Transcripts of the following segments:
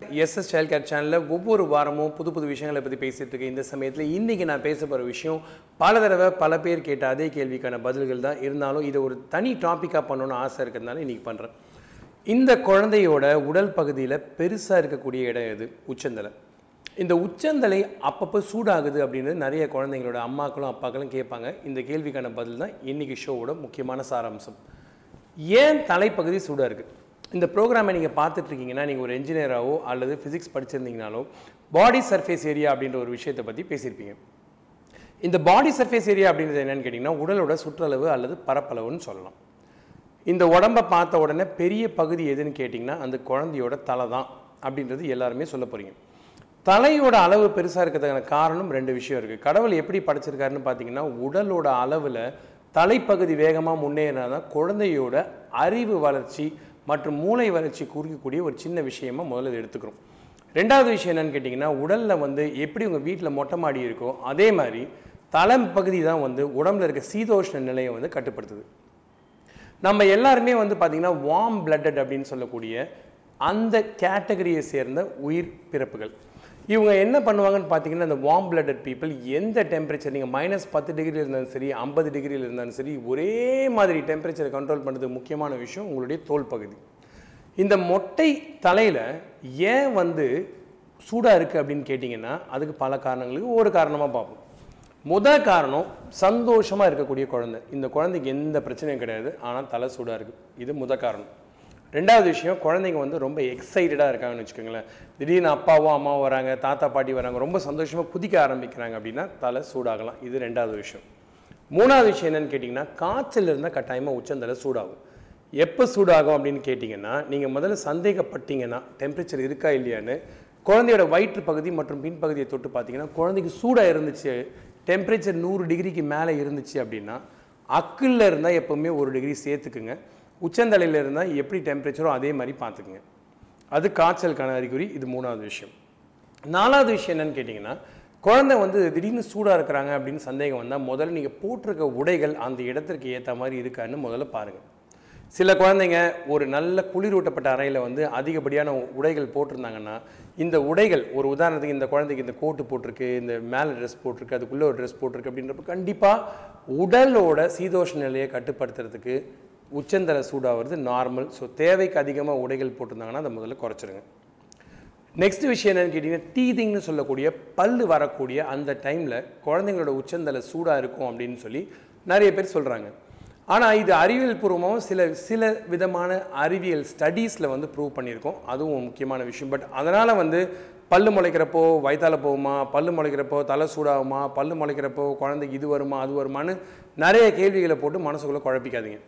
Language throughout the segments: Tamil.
எஸ்எஸ் சைல்ட் கேர் சேனலில் ஒவ்வொரு வாரமும் புது புது விஷயங்களை பற்றி பேசிகிட்டு இருக்கேன். இந்த சமயத்தில் இன்றைக்கி நான் பேச போகிற விஷயம் பல தடவை பல பேர் கேட்ட அதே கேள்விக்கான பதில்கள் தான். இருந்தாலும் இதை ஒரு தனி டாப்பிக்காக பண்ணணும்னு ஆசை இருக்கிறதுனால இன்றைக்கி பண்ணுறேன் இந்த குழந்தையோட உடல் பகுதியில் பெருசாக இருக்கக்கூடிய இடம் எது? உச்சந்தலை. இந்த உச்சந்தலை அப்பப்போ சூடாகுது அப்படின்னு நிறைய குழந்தைங்களோட அம்மாக்களும் அப்பாக்களும் கேட்பாங்க. இந்த கேள்விக்கான பதில் தான் இன்றைக்கி ஷோவோட முக்கியமான சாராம்சம். ஏன் தலைப்பகுதி சூடாக இருக்குது இந்த ப்ரோக்ராமை நீங்கள் பார்த்துட்ருக்கீங்கன்னா நீங்கள் ஒரு என்ஜினியராகவோ அல்லது ஃபிசிக்ஸ் படிச்சிருந்தீங்கனாலோ பாடி சர்ஃபேஸ் ஏரியா அப்படின்ற ஒரு விஷயத்தை பற்றி பேசியிருப்பீங்க. இந்த பாடி சர்ஃபேஸ் ஏரியா அப்படின்றது என்னென்னு கேட்டிங்கன்னா உடலோட சுற்றளவு அல்லது பரப்பளவுன்னு சொல்லலாம். இந்த உடம்பை பார்த்த உடனே பெரிய பகுதி எதுன்னு கேட்டிங்கன்னா அந்த குழந்தையோட தலை தான் அப்படின்றது எல்லாருமே சொல்ல போகிறீங்க தலையோட அளவு பெருசாக இருக்கிறதுக்கான காரணம் ரெண்டு விஷயம் இருக்குது கடவுள் எப்படி படைச்சிருக்காருன்னு பார்த்தீங்கன்னா உடலோட அளவில் தலைப்பகுதி வேகமாக முன்னேறினா தான் குழந்தையோட அறிவு வளர்ச்சி மற்றும் மூளை வளர்ச்சி குறிக்கக்கூடிய ஒரு சின்ன விஷயமா முதல்ல எடுத்துக்கிறோம். ரெண்டாவது விஷயம் என்னன்னு கேட்டிங்கன்னா உடலில் வந்து எப்படி உங்கள் வீட்டில் மொட்டை மாடி இருக்கோ அதே மாதிரி தலை பகுதி தான் வந்து உடம்புல இருக்க சீதோஷ்ண நிலையை வந்து கட்டுப்படுத்துது. நம்ம எல்லாருமே வந்து பார்த்திங்கன்னா வார்ம் பிளட்டட் அப்படின்னு சொல்லக்கூடிய அந்த கேட்டகரியை சேர்ந்த உயிர் பிறப்புகள். இவங்க என்ன பண்ணுவாங்கன்னு பார்த்தீங்கன்னா இந்த வார்ம் பிளட்டட் பீப்புள் எந்த டெம்பரேச்சர் நீங்கள் மைனஸ் பத்து டிகிரியில் இருந்தாலும் சரி ஐம்பது டிகிரியில் இருந்தாலும் சரி ஒரே மாதிரி டெம்பரேச்சரை கண்ட்ரோல் பண்ணுறது முக்கியமான விஷயம் உங்களுடைய தோல் பகுதி. இந்த மொட்டை தலையில் ஏன் வந்து சூடாக இருக்குது அப்படின்னு கேட்டிங்கன்னா அதுக்கு பல காரணங்களுக்கு ஒரு காரணமாக பார்ப்போம். முதல் காரணம் சந்தோஷமாக இருக்கக்கூடிய குழந்தை. இந்த குழந்தைக்கு எந்த பிரச்சனையும் கிடையாது ஆனால் தலை சூடாக இருக்குது இது முத காரணம். ரெண்டாவது விஷயம் குழந்தைங்க வந்து ரொம்ப எக்ஸைட்டடாக இருக்காங்கன்னு வச்சுக்கோங்களேன். திடீர்னு அப்பாவும் அம்மாவும் வராங்க தாத்தா பாட்டி வராங்க ரொம்ப சந்தோஷமாக குதிக்க ஆரம்பிக்கிறாங்க அப்படின்னா தலை சூடாகலாம். இது ரெண்டாவது விஷயம். மூணாவது விஷயம் என்னென்னு கேட்டிங்கன்னா காய்ச்சல் இருந்தால் கட்டாயமாக உச்சந்தலை சூடாகும். எப்போ சூடாகும் அப்படின்னு கேட்டிங்கன்னா நீங்கள் முதல்ல சந்தேகப்பட்டீங்கன்னா டெம்பரேச்சர் இருக்கா இல்லையான்னு குழந்தையோட வயிற்று பகுதி மற்றும் பின்பகுதியை தொட்டு பார்த்தீங்கன்னா குழந்தைக்கு சூடாக இருந்துச்சு டெம்பரேச்சர் நூறு டிகிரிக்கு மேலே இருந்துச்சு அப்படின்னா அக்கில் இருந்தால் எப்போவுமே ஒரு டிகிரி சேர்த்துக்குங்க. உச்சந்தலையில் இருந்தால் எப்படி டெம்பரேச்சரோ அதே மாதிரி பார்த்துக்குங்க. அது காய்ச்சலுக்கான அறிகுறி இது மூணாவது விஷயம். நாலாவது விஷயம் என்னன்னு கேட்டிங்கன்னா குழந்தை வந்து திடீர்னு சூடாக இருக்கிறாங்க அப்படின்னு சந்தேகம் வந்தால் முதல்ல நீங்கள் போட்டிருக்க உடைகள் அந்த இடத்திற்கு ஏற்ற மாதிரி இருக்கான்னு முதல்ல பாருங்கள் சில குழந்தைங்க ஒரு நல்ல குளிரூட்டப்பட்ட அறையில் வந்து அதிகப்படியான உடைகள் போட்டிருந்தாங்கன்னா இந்த உடைகள் ஒரு உதாரணத்துக்கு இந்த குழந்தைக்கு இந்த கோட்டு போட்டிருக்கு இந்த மேலே ட்ரெஸ் போட்டிருக்கு அதுக்குள்ளே ஒரு ட்ரெஸ் போட்டிருக்கு அப்படின்றப்ப கண்டிப்பாக உடலோட சீதோஷ நிலையை கட்டுப்படுத்துறதுக்கு உச்சந்தலை சூடாகிறது நார்மல் ஸோ தேவைக்கு அதிகமாக உடைகள் போட்டிருந்தாங்கன்னா அதை முதல்ல குறைச்சிருங்க. நெக்ஸ்ட் விஷயம் என்னென்னு கேட்டிங்கன்னா டீதிங்னு சொல்லக்கூடிய பல்லு வரக்கூடிய அந்த டைமில் குழந்தைங்களோட உச்சந்தலை சூடாக இருக்கும் அப்படின்னு சொல்லி நிறைய பேர் சொல்கிறாங்க ஆனால் இது அறிவியல் பூர்வமாகவும் சில சில விதமான அறிவியல் ஸ்டடீஸில் வந்து ப்ரூவ் பண்ணியிருக்கோம். அதுவும் முக்கியமான விஷயம். பட் அதனால் வந்து பல்லு முளைக்கிறப்போ வயிற்றால் போகுமா? பல்லு முளைக்கிறப்போ தலை சூடாகுமா? பல்லு முளைக்கிறப்போ குழந்தைக்கு இது வருமா? அது வருமான்னு நிறைய கேள்விகளை போட்டு மனசுக்குள்ளே குழப்பிக்காதீங்க.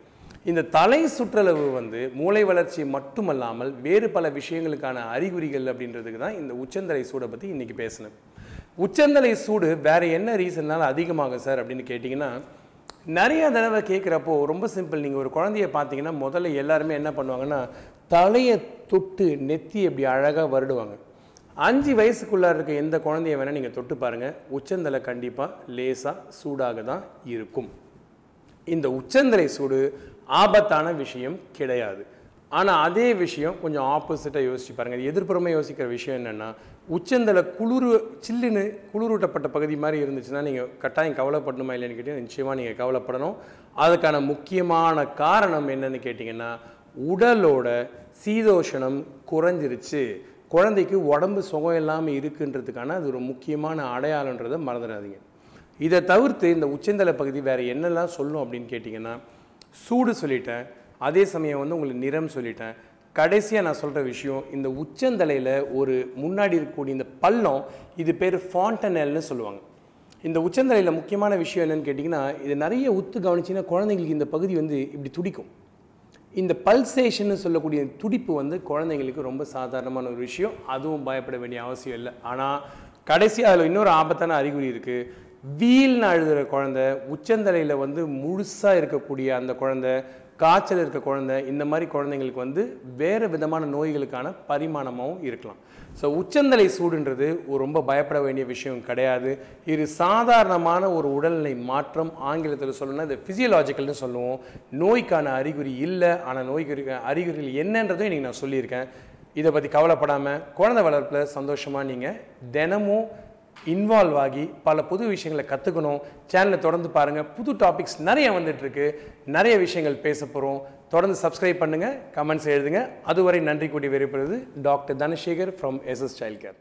இந்த தலை சுற்றளவு வந்து மூளை வளர்ச்சி மட்டுமல்லாமல் வேறு பல விஷயங்களுக்கான அறிகுறிகள் அப்படின்றதுக்கு தான் இந்த உச்சந்தலை சூடை பற்றி இன்றைக்கி பேசணும் உச்சந்தலை சூடு வேறு என்ன ரீசன்னால அதிகமாகும் சார் அப்படின்னு கேட்டிங்கன்னா நிறைய தடவை கேட்குறப்போ ரொம்ப சிம்பிள் நீங்கள் ஒரு குழந்தைய பார்த்தீங்கன்னா முதல்ல எல்லாருமே என்ன பண்ணுவாங்கன்னா தலையை தொட்டு நெத்தி அப்படி அழகாக வருடுவாங்க. அஞ்சு வயசுக்குள்ளே இருக்க எந்த குழந்தைய வேணால் நீங்கள் தொட்டு பாருங்கள் உச்சந்தலை கண்டிப்பாக லேசாக சூடாக தான் இருக்கும். இந்த உச்சந்தலை சூடு ஆபத்தான விஷயம் கிடையாது. ஆனால் அதே விஷயம் கொஞ்சம் ஆப்போசிட்டாக யோசிச்சு பாருங்கள் எதிர்ப்புறமாக யோசிக்கிற விஷயம் என்னென்னா உச்சந்தலை குளிர் சில்லுன்னு குளிரூட்டப்பட்ட பகுதி மாதிரி இருந்துச்சுன்னா நீங்கள் கட்டாயம் கவலைப்படணுமா இல்லைன்னு கேட்டீங்கன்னா நிச்சயமாக நீங்கள் கவலைப்படணும். அதுக்கான முக்கியமான காரணம் என்னன்னு கேட்டிங்கன்னா உடலோட சீதோஷணம் குறைஞ்சிருச்சு. குழந்தைக்கு உடம்பு சுகம் இல்லாமல் இருக்குன்றதுக்கான அது ஒரு முக்கியமான அடையாளன்றதை மறந்துடாதீங்க. இதை தவிர்த்து இந்த உச்சந்தலை பகுதி வேறு என்னெல்லாம் சொல்லும் அப்படின்னு கேட்டிங்கன்னா சூடு சொல்லிட்டேன். அதே சமயம் வந்து உங்களுக்கு நிறம் சொல்லிட்டேன். கடைசியாக நான் சொல்கிற விஷயம் இந்த உச்சந்தலையில் ஒரு முன்னாடி இருக்கக்கூடிய இந்த பள்ளம் இது பேர் ஃபாண்டனல்னு சொல்லுவாங்க. இந்த உச்சந்தலையில் முக்கியமான விஷயம் என்னென்னு கேட்டிங்கன்னா இது நிறைய உத்து கவனிச்சிங்கன்னா குழந்தைங்களுக்கு இந்த பகுதி வந்து இப்படி துடிக்கும். இந்த பல்சேஷன்னு சொல்லக்கூடிய துடிப்பு வந்து குழந்தைங்களுக்கு ரொம்ப சாதாரணமான ஒரு விஷயம். அதுவும் பயப்பட வேண்டிய அவசியம் இல்லை. ஆனால் கடைசியாக அதில் இன்னொரு ஆபத்தான அறிகுறி இருக்குது வீல்னு அழுகிற குழந்தை உச்சந்தலையில் வந்து முழுசாக இருக்கக்கூடிய அந்த குழந்தை காய்ச்சல் இருக்க குழந்தை இந்த மாதிரி குழந்தைங்களுக்கு வந்து வேறு விதமான நோய்களுக்கான பரிமாணமாகவும் இருக்கலாம். ஸோ உச்சந்தலை சூடுன்றது ரொம்ப பயப்பட வேண்டிய விஷயம் கிடையாது. இது சாதாரணமான ஒரு உடல்நிலை மாற்றம் ஆங்கிலத்தில் சொல்லணும்னா இது ஃபிசியலாஜிக்கல்னு சொல்லுவோம். நோய்க்கான அறிகுறி இல்லை ஆனால் நோய்க்கு அறிகுறிகள் என்னன்றதும் இன்றைக்கி நான் சொல்லியிருக்கேன். இதை பற்றி கவலைப்படாமல் குழந்தை வளர்ப்பில் சந்தோஷமாக நீங்கள் தினமும் இன்வால்வ் ஆகி பல புது விஷயங்களை கற்றுக்கணும் சேனலை தொடர்ந்து பாருங்கள் புது டாபிக்ஸ் நிறைய வந்துட்டுருக்கு. நிறைய விஷயங்கள் பேச போகிறோம் தொடர்ந்து சப்ஸ்கிரைப் பண்ணுங்கள் கமெண்ட்ஸ் எழுதுங்க. அதுவரை நன்றி கூட்டி வெறுப்படுது doctor Dhanasekar from SS child care